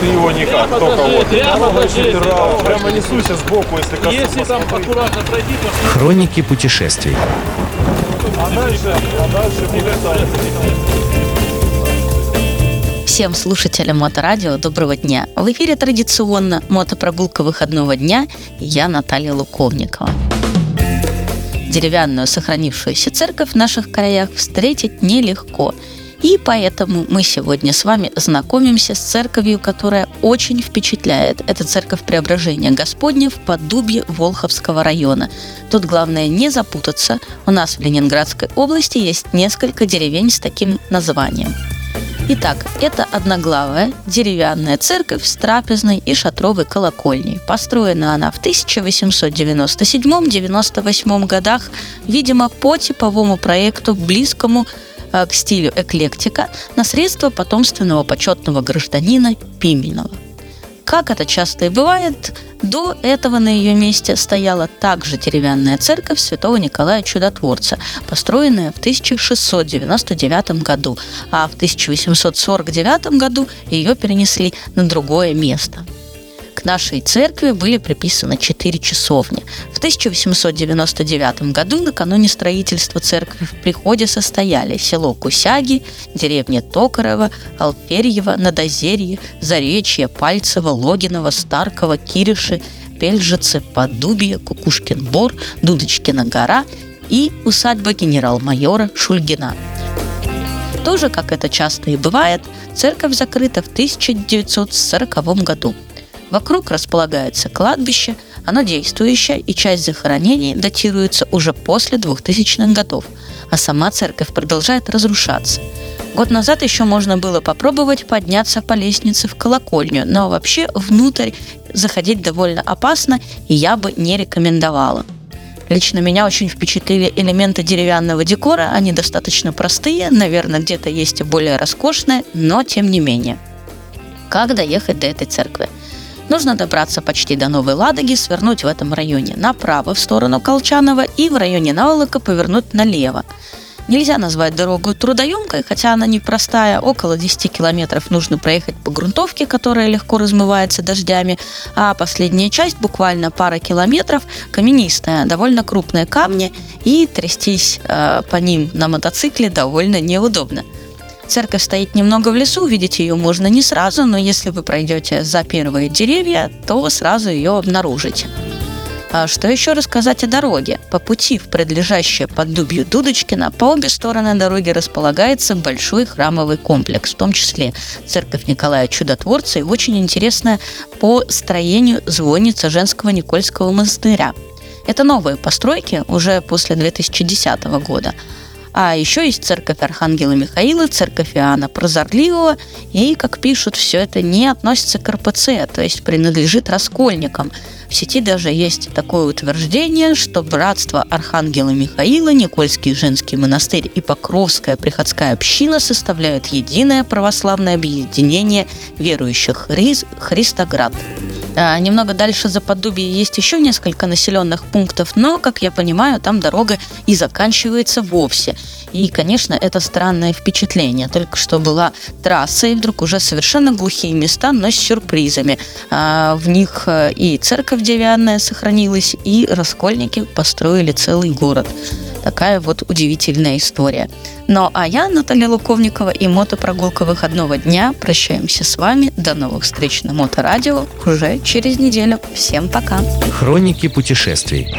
Ты его никак, только вот. Прямо, прямо несуйся сбоку, если коснуться. Если там аккуратно пройти, то Хроники путешествий. А дальше, а дальше Всем слушателям Моторадио доброго дня. В эфире традиционно мотопрогулка выходного дня и я Наталья Луковникова. Деревянную сохранившуюся церковь в наших краях встретить нелегко. И поэтому мы сегодня с вами знакомимся с церковью, которая очень впечатляет. Это церковь Преображения Господня в Поддубье Волховского района. Тут главное не запутаться. У нас в Ленинградской области есть несколько деревень с таким названием – Итак, это одноглавая деревянная церковь с трапезной и шатровой колокольней. Построена она в 1897-98 годах, видимо, по типовому проекту, близкому к стилю эклектика, на средства потомственного почетного гражданина Пименова. Как это часто и бывает, до этого на ее месте стояла также деревянная церковь святого Николая Чудотворца, построенная в 1699 году, а в 1849 году ее перенесли на другое место – к нашей церкви были приписаны четыре часовни. В 1899 году, накануне строительства церкви, в приходе состояли село Кусяги, деревня Токарева, Алферьево, Надозерье, Заречье, Пальцево, Логиново, Старково, Кириши, Пельжицы, Подубье, Кукушкин Бор, Дудочкина гора и усадьба генерал-майора Шульгина. Тоже, как это часто и бывает, церковь закрыта в 1940 году – Вокруг располагается кладбище, оно действующее, и часть захоронений датируется уже после 2000-х годов, а сама церковь продолжает разрушаться. Год назад еще можно было попробовать подняться по лестнице в колокольню, но вообще внутрь заходить довольно опасно, и я бы не рекомендовала. Лично меня очень впечатлили элементы деревянного декора. Они достаточно простые, наверное, где-то есть и более роскошные, но тем не менее. Как доехать до этой церкви? Нужно добраться почти до Новой Ладоги, свернуть в этом районе направо в сторону Колчанова и в районе Наволока повернуть налево. Нельзя назвать дорогу трудоемкой, хотя она непростая. Около 10 километров нужно проехать по грунтовке, которая легко размывается дождями, а последняя часть, буквально пара километров, каменистая, довольно крупные камни, и трястись э, по ним на мотоцикле довольно неудобно. Церковь стоит немного в лесу, увидеть ее можно не сразу, но если вы пройдете за первые деревья, то сразу ее обнаружите. А что еще рассказать о дороге? По пути в предлежащее поддубью Дудочкина по обе стороны дороги располагается большой храмовый комплекс, в том числе церковь Николая Чудотворца и очень интересная по строению звонница женского Никольского монастыря. Это новые постройки уже после 2010 года. А еще есть церковь Архангела Михаила, церковь Иоанна Прозорливого. И, как пишут, все это не относится к РПЦ, то есть принадлежит раскольникам. В сети даже есть такое утверждение, что братство Архангела Михаила, Никольский женский монастырь и Покровская приходская община составляют единое православное объединение верующих Хриз Христоград. А, немного дальше за Поддубье есть еще несколько населенных пунктов, но, как я понимаю, там дорога и заканчивается вовсе. И, конечно, это странное впечатление. Только что была трасса, и вдруг уже совершенно глухие места, но с сюрпризами. А, в них э, и церковь деревянная сохранилась, и раскольники построили целый город. Такая вот удивительная история. Ну а я, Наталья Луковникова и мотопрогулка выходного дня прощаемся с вами. До новых встреч на Моторадио уже через неделю. Всем пока. Хроники путешествий.